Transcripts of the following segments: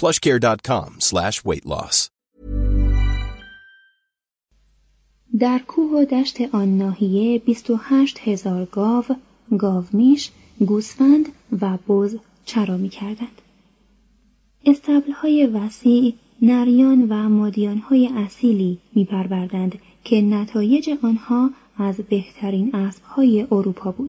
plushcare.com slash. در کوه و دشت آن ناحیه 28 هزار گاو، گاومیش، گوسفند و بز چرا می کردند. استبلهای وسیع نریان و مادیانهای اصیلی می پروردند که نتایج آنها از بهترین اسبهای اروپا بود.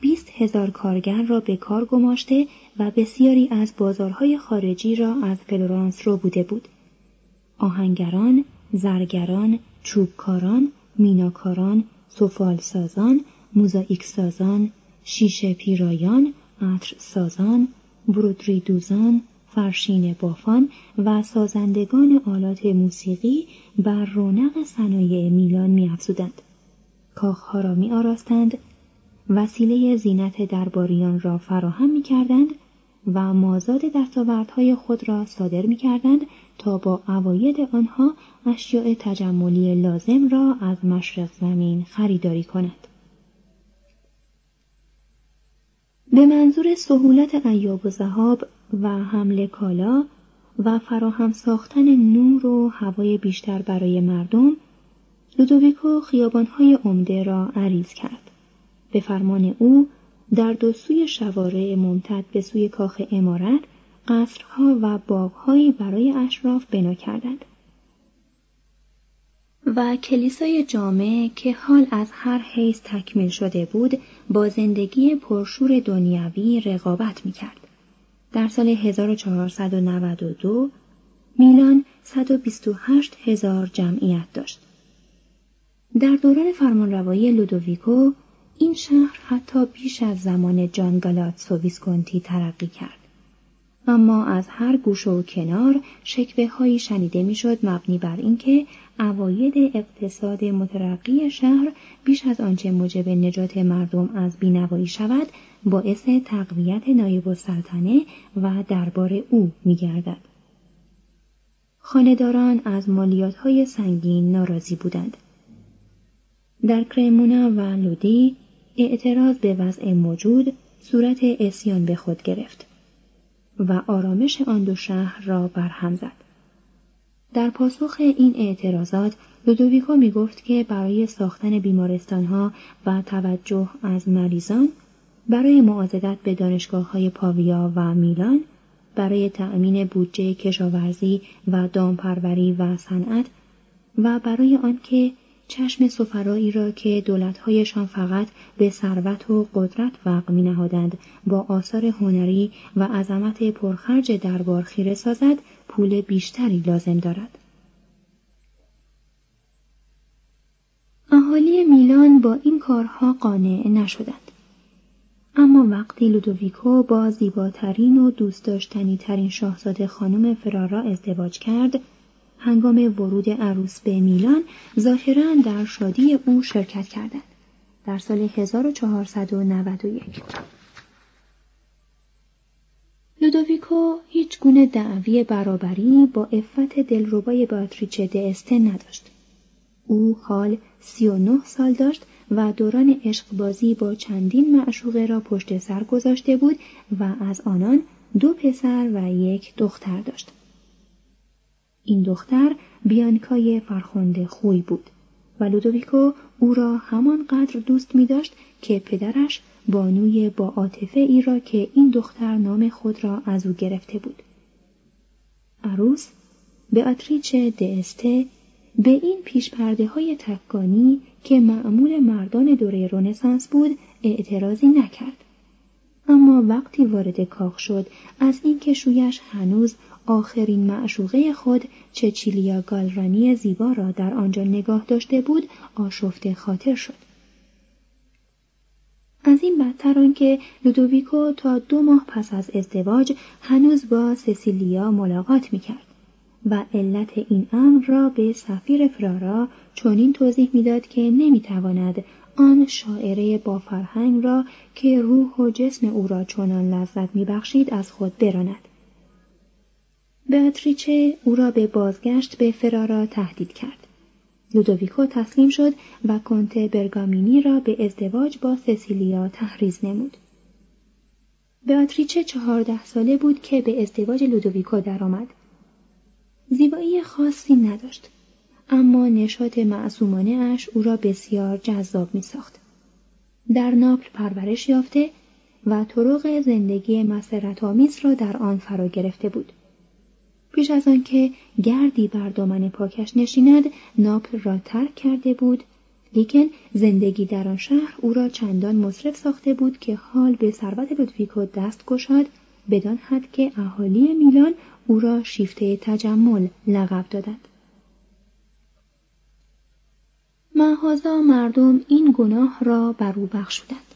20 هزار کارگر را به کار گماشته و بسیاری از بازارهای خارجی را از فلورانس رو بوده بود. آهنگران، زرگران، چوبکاران، میناکاران، سفال سازان، موزاییک سازان، شیشه پیرایان، عطر سازان، برودری دوزان، فرشین بافان و سازندگان آلات موسیقی بر رونق صنایع میلان میافزودند. کاخها را می آراستند، وسیله زینت درباریان را فراهم می کردند و مازاد دستاوردهای خود را صادر می کردند تا با عواید آنها اشیاء تجملی لازم را از مشرق زمین خریداری کند. به منظور سهولت ایاب و زهاب و حمل کالا و فراهم ساختن نور و هوای بیشتر برای مردم لودویکو خیابانهای عمده را عریض کرد به فرمان او در دو سوی شوارع ممتد به سوی کاخ امارت قصرها و باغهایی برای اشراف بنا کردند و کلیسای جامع که حال از هر حیث تکمیل شده بود با زندگی پرشور دنیوی رقابت می‌کرد. در سال 1492 میلان 128 هزار جمعیت داشت. در دوران فرمانروایی لودویکو این شهر حتی بیش از زمان جان گالاتسو ویسکونتی ترقی کرد. اما از هر گوشه و کنار شکوه هایی شنیده می‌شد مبنی بر اینکه اواید اقتصاد مترقی شهر بیش از آنچه موجب نجات مردم از بینوایی شود باعث تقویت نایب السلطنه و دربار او میگردد خانداران از مالیات های سنگین ناراضی بودند در کرمونا و لودی اعتراض به وضع موجود صورت اسیان به خود گرفت و آرامش آن دو شهر را برهم زد. در پاسخ این اعتراضات لودویکو می گفت که برای ساختن بیمارستانها و توجه از مریضان برای معاضدت به دانشگاه های پاویا و میلان برای تأمین بودجه کشاورزی و دامپروری و صنعت و برای آنکه چشم سفرایی را که دولتهایشان فقط به ثروت و قدرت وقع می نهادند با آثار هنری و عظمت پرخرج دربار خیره سازد پول بیشتری لازم دارد. اهالی میلان با این کارها قانع نشدند. اما وقتی لودویکو با زیباترین و دوست داشتنی ترین شاهزاده خانم فرارا ازدواج کرد، هنگام ورود عروس به میلان ظاهرا در شادی او شرکت کردند. در سال 1491 لودویکو هیچ گونه دعوی برابری با افت دلربای باتریچه دسته نداشت. او حال سی و نه سال داشت و دوران عشقبازی با چندین معشوقه را پشت سر گذاشته بود و از آنان دو پسر و یک دختر داشت. این دختر بیانکای فرخنده خوی بود و لودویکو او را همانقدر دوست می داشت که پدرش بانوی با عاطفه ای را که این دختر نام خود را از او گرفته بود. عروس بیاتریچ دسته به این پیش پرده های تکانی که معمول مردان دوره رونسانس بود اعتراضی نکرد. اما وقتی وارد کاخ شد از اینکه شویش هنوز آخرین معشوقه خود چچیلیا گالرانی زیبا را در آنجا نگاه داشته بود آشفته خاطر شد. از این بدتر آنکه لودویکو تا دو ماه پس از ازدواج هنوز با سسیلیا ملاقات می‌کرد و علت این امر را به سفیر فرارا چنین توضیح می‌داد که نمی‌تواند آن شاعره با فرهنگ را که روح و جسم او را چنان لذت میبخشید از خود براند. بیاتریچه او را به بازگشت به فرارا تهدید کرد. لودویکو تسلیم شد و کنت برگامینی را به ازدواج با سسیلیا تحریز نمود. بیاتریچه چهارده ساله بود که به ازدواج لودویکو درآمد. زیبایی خاصی نداشت. اما نشاط معصومانه اش او را بسیار جذاب می ساخت. در ناپل پرورش یافته و طرق زندگی مسرت آمیز را در آن فرا گرفته بود. پیش از آنکه گردی بر دامن پاکش نشیند ناپل را ترک کرده بود لیکن زندگی در آن شهر او را چندان مصرف ساخته بود که حال به ثروت لودویکو دست گشاد بدان حد که اهالی میلان او را شیفته تجمل لقب دادند محازا مردم این گناه را بر او بخشودند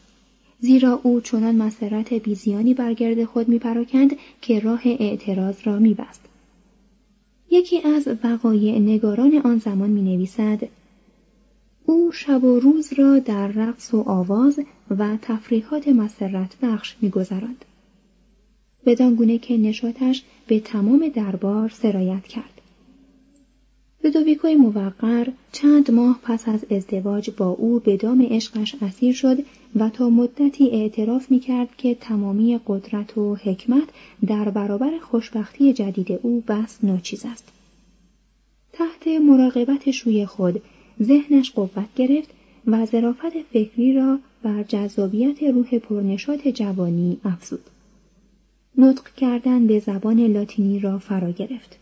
زیرا او چنان مسرت بیزیانی برگرد خود میپراکند که راه اعتراض را میبست یکی از وقایع نگاران آن زمان می نویسد او شب و روز را در رقص و آواز و تفریحات مسرت بخش می گذراند. بدان گونه که نشاتش به تمام دربار سرایت کرد. لودویکوی موقر چند ماه پس از ازدواج با او به دام عشقش اسیر شد و تا مدتی اعتراف می کرد که تمامی قدرت و حکمت در برابر خوشبختی جدید او بس ناچیز است. تحت مراقبت شوی خود ذهنش قوت گرفت و ظرافت فکری را بر جذابیت روح پرنشات جوانی افزود. نطق کردن به زبان لاتینی را فرا گرفت.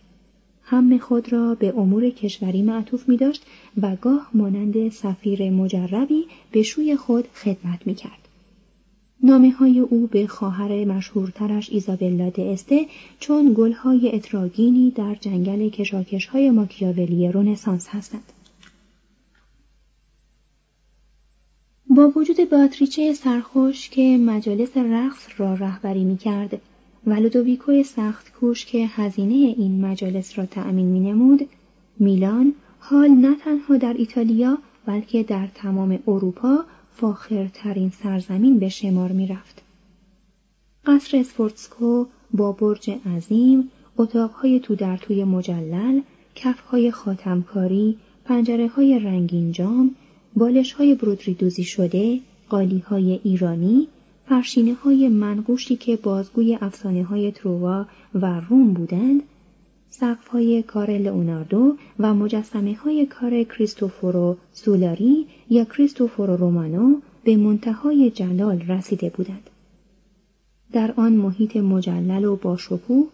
هم خود را به امور کشوری معطوف می داشت و گاه مانند سفیر مجربی به شوی خود خدمت می کرد. نامه های او به خواهر مشهورترش ایزابلا استه چون گلهای اتراگینی در جنگل کشاکش های ماکیاولی رونسانس هستند. با وجود باتریچه سرخوش که مجالس رقص را رهبری می کرد و لودویکو سخت کوش که هزینه این مجالس را تأمین می نمود، میلان حال نه تنها در ایتالیا بلکه در تمام اروپا فاخرترین سرزمین به شمار می رفت. قصر اسفورتسکو با برج عظیم، اتاقهای تو در توی مجلل، کفهای خاتمکاری، پنجره های رنگین جام، بالش های برودری دوزی شده، قالی های ایرانی، فرشینه های منقوشی که بازگوی افسانه های تروا و روم بودند سقف های کار لئوناردو و مجسمه های کار کریستوفورو سولاری یا کریستوفورو رومانو به منتهای جلال رسیده بودند. در آن محیط مجلل و با شکوه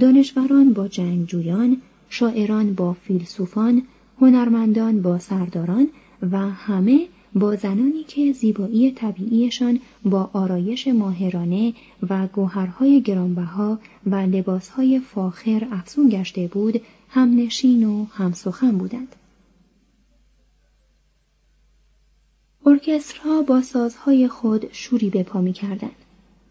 دانشوران با جنگجویان، شاعران با فیلسوفان، هنرمندان با سرداران و همه با زنانی که زیبایی طبیعیشان با آرایش ماهرانه و گوهرهای گرانبها و لباسهای فاخر افزون گشته بود همنشین و همسخن بودند. ارکسترها با سازهای خود شوری به پا کردند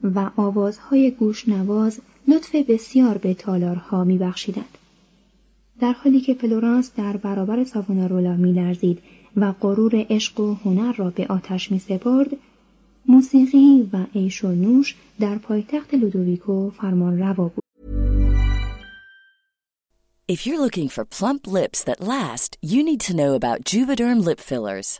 و آوازهای گوشنواز لطف بسیار به تالارها میبخشیدند. در حالی که فلورانس در برابر ساوونارولا میلرزید و غرور عشق و هنر را به آتش می سپرد، موسیقی و عیش و نوش در پایتخت لودویکو فرمان روا بود. If you're looking for plump lips that last, you need to know about Juvederm lip fillers.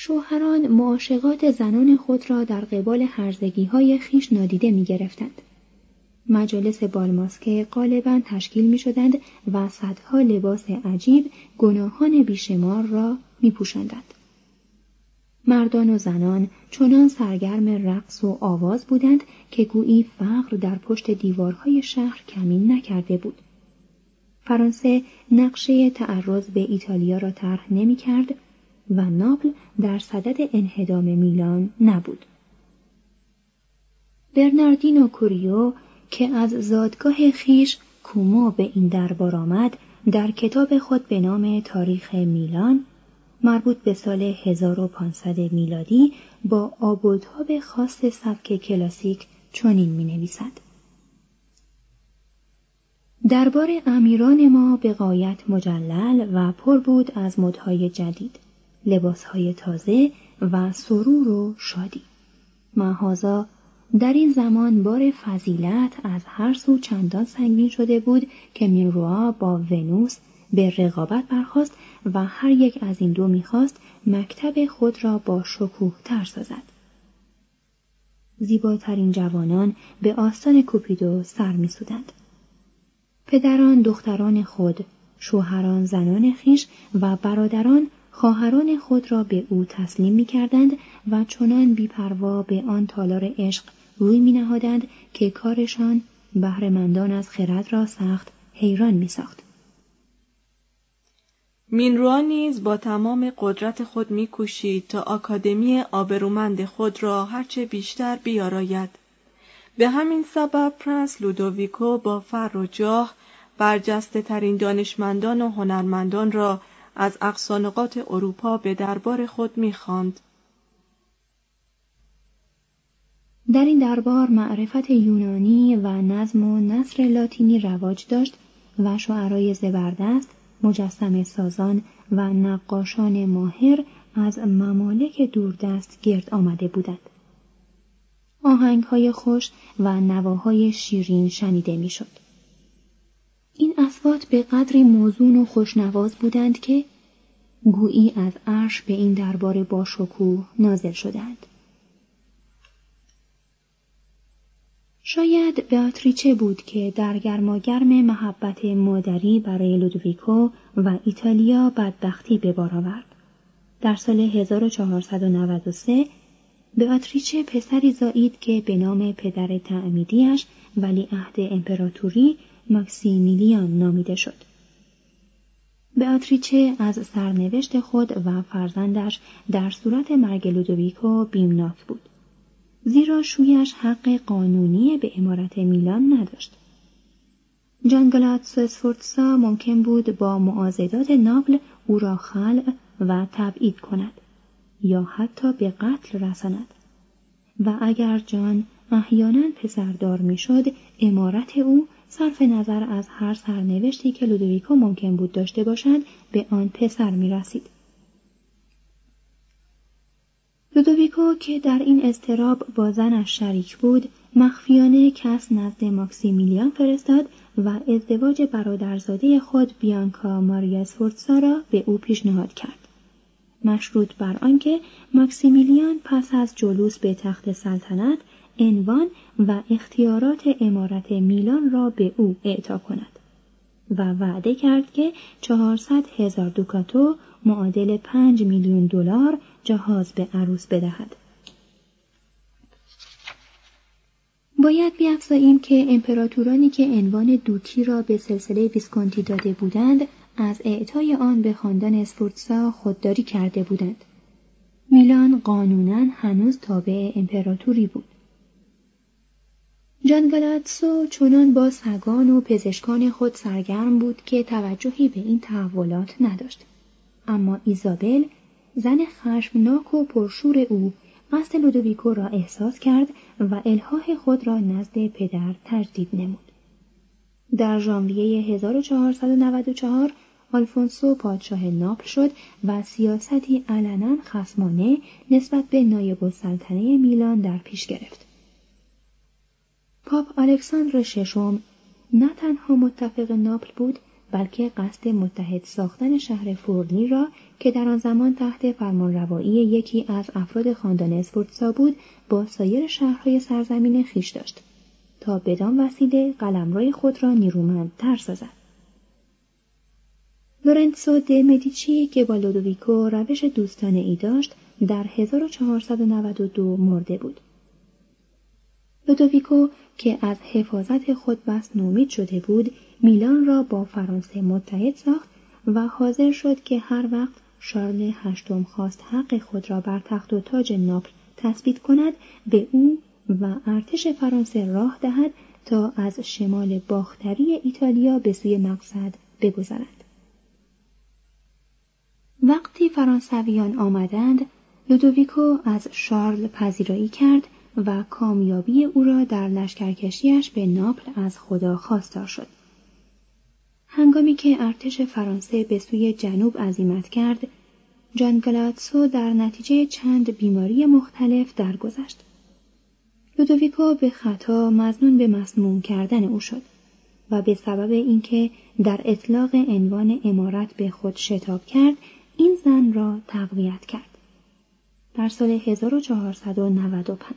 شوهران معاشقات زنان خود را در قبال هرزگی های خیش نادیده می گرفتند. مجالس بالماسکه غالبا تشکیل می شدند و صدها لباس عجیب گناهان بیشمار را می پوشندند. مردان و زنان چنان سرگرم رقص و آواز بودند که گویی فقر در پشت دیوارهای شهر کمین نکرده بود. فرانسه نقشه تعرض به ایتالیا را طرح نمی کرد و ناپل در صدد انهدام میلان نبود. برناردینو کوریو که از زادگاه خیش کومو به این دربار آمد در کتاب خود به نام تاریخ میلان مربوط به سال 1500 میلادی با آبودتاب خاص سبک کلاسیک چنین می نویسد. دربار امیران ما به قایت مجلل و پر بود از مدهای جدید، لباسهای تازه و سرور و شادی. محازا در این زمان بار فضیلت از هر سو چندان سنگین شده بود که میروا با ونوس به رقابت برخواست و هر یک از این دو می‌خواست مکتب خود را با شکوه تر سازد. زیباترین جوانان به آستان کوپیدو سر میسودند. پدران دختران خود، شوهران زنان خیش و برادران خواهران خود را به او تسلیم می کردند و چنان بیپروا به آن تالار عشق روی می نهادند که کارشان بهرهمندان از خرد را سخت حیران می ساخت. نیز با تمام قدرت خود میکوشید تا آکادمی آبرومند خود را هرچه بیشتر بیاراید به همین سبب پرنس لودویکو با فر و جاه برجسته ترین دانشمندان و هنرمندان را از اقصانقات اروپا به دربار خود می‌خواند. در این دربار معرفت یونانی و نظم و نصر لاتینی رواج داشت و شعرای زبردست مجسم سازان و نقاشان ماهر از ممالک دوردست گرد آمده بودند. آهنگ های خوش و نواهای شیرین شنیده می‌شد. این اصوات به قدری موزون و خوشنواز بودند که گویی از عرش به این دربار باشکوه نازل شدند. شاید بیاتریچه بود که در گرماگرم محبت مادری برای لودویکو و ایتالیا بدبختی به بار آورد. در سال 1493 بیاتریچه پسری زایید که به نام پدر تعمیدیش ولی عهد امپراتوری ماکسیمیلیان نامیده شد. بیاتریچه از سرنوشت خود و فرزندش در صورت مرگ لودویکو بیمناک بود. زیرا شویش حق قانونی به امارت میلان نداشت. جانگلاتسو اسفورتسا ممکن بود با معازدات نابل او را خلع و تبعید کند یا حتی به قتل رساند و اگر جان احیانا پسردار می‌شد امارت او صرف نظر از هر سرنوشتی که لودویکو ممکن بود داشته باشد به آن پسر می رسید. لودویکو که در این استراب با زنش شریک بود مخفیانه کس نزد ماکسیمیلیان فرستاد و ازدواج برادرزاده خود بیانکا ماریا سفورتسا را به او پیشنهاد کرد مشروط بر آنکه ماکسیمیلیان پس از جلوس به تخت سلطنت عنوان و اختیارات امارت میلان را به او اعطا کند و وعده کرد که چهارصد هزار دوکاتو معادل پنج میلیون دلار جهاز به عروس بدهد. باید بیافزاییم که امپراتورانی که عنوان دوکی را به سلسله ویسکونتی داده بودند از اعطای آن به خاندان اسفورتسا خودداری کرده بودند. میلان قانونا هنوز تابع امپراتوری بود. جانگلاتسو چنان با سگان و پزشکان خود سرگرم بود که توجهی به این تحولات نداشت. اما ایزابل زن خشمناک و پرشور او قصد لودویکو را احساس کرد و الهاه خود را نزد پدر تجدید نمود. در ژانویه 1494 آلفونسو پادشاه ناپل شد و سیاستی علنا خسمانه نسبت به نایب السلطنه میلان در پیش گرفت. پاپ الکساندر ششم نه تنها متفق ناپل بود بلکه قصد متحد ساختن شهر فورلی را که در آن زمان تحت فرمانروایی یکی از افراد خاندان اسفورتسا بود با سایر شهرهای سرزمین خیش داشت تا بدان وسیله قلمرو خود را نیرومندتر سازد لورنسو د مدیچی که با لودویکو روش دوستانه ای داشت در 1492 مرده بود. لودویکو که از حفاظت خود بس نومید شده بود میلان را با فرانسه متحد ساخت و حاضر شد که هر وقت شارل هشتم خواست حق خود را بر تخت و تاج ناپل تثبیت کند به او و ارتش فرانسه راه دهد تا از شمال باختری ایتالیا به سوی مقصد بگذرد. وقتی فرانسویان آمدند لودویکو از شارل پذیرایی کرد و کامیابی او را در لشکرکشیش به ناپل از خدا خواستار شد. هنگامی که ارتش فرانسه به سوی جنوب عزیمت کرد جان در نتیجه چند بیماری مختلف درگذشت. لودویکو به خطا مزنون به مسموم کردن او شد و به سبب اینکه در اطلاق عنوان امارت به خود شتاب کرد این زن را تقویت کرد. در سال 1495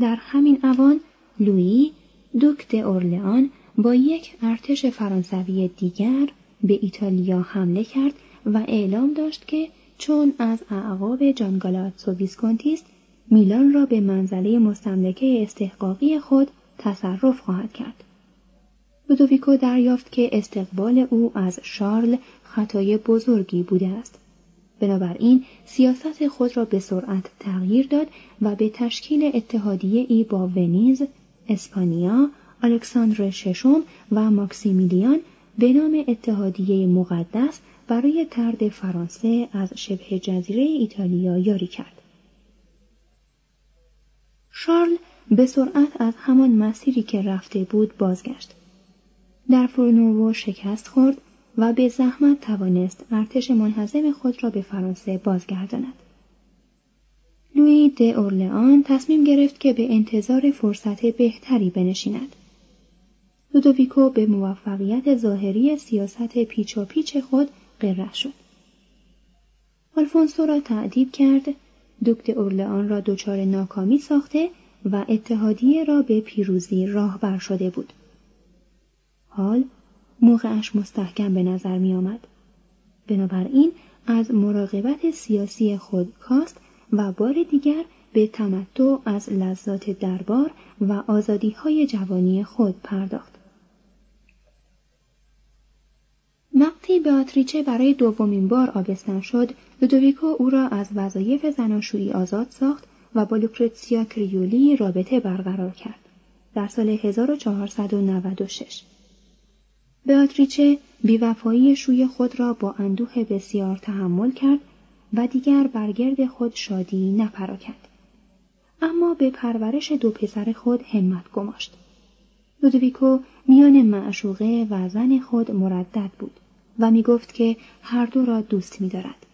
در همین اوان لویی دوک د اورلئان با یک ارتش فرانسوی دیگر به ایتالیا حمله کرد و اعلام داشت که چون از اعقاب جانگالاتسو ویسکونتی میلان را به منزله مستملکه استحقاقی خود تصرف خواهد کرد. لودویکو دریافت که استقبال او از شارل خطای بزرگی بوده است. بنابراین سیاست خود را به سرعت تغییر داد و به تشکیل اتحادیه ای با ونیز، اسپانیا، الکساندر ششم و ماکسیمیلیان به نام اتحادیه مقدس برای ترد فرانسه از شبه جزیره ایتالیا یاری کرد. شارل به سرعت از همان مسیری که رفته بود بازگشت. در فرنوو شکست خورد و به زحمت توانست ارتش منحزم خود را به فرانسه بازگرداند. لویی د اورلئان تصمیم گرفت که به انتظار فرصت بهتری بنشیند. لودویکو به موفقیت ظاهری سیاست پیچ و پیچ خود قره شد. آلفونسو را تعدیب کرد، دکت اورلئان را دچار ناکامی ساخته و اتحادیه را به پیروزی راهبر شده بود. حال موقعش مستحکم به نظر می آمد. بنابراین از مراقبت سیاسی خود کاست و بار دیگر به تمتع از لذات دربار و آزادی های جوانی خود پرداخت. وقتی بیاتریچه برای دومین بار آبستن شد، لودویکو او را از وظایف زناشویی آزاد ساخت و با لوکرتسیا کریولی رابطه برقرار کرد. در سال 1496 بیاتریچه بیوفایی شوی خود را با اندوه بسیار تحمل کرد و دیگر برگرد خود شادی نپراکند. اما به پرورش دو پسر خود همت گماشت. لودویکو میان معشوقه و زن خود مردد بود و می گفت که هر دو را دوست می دارد.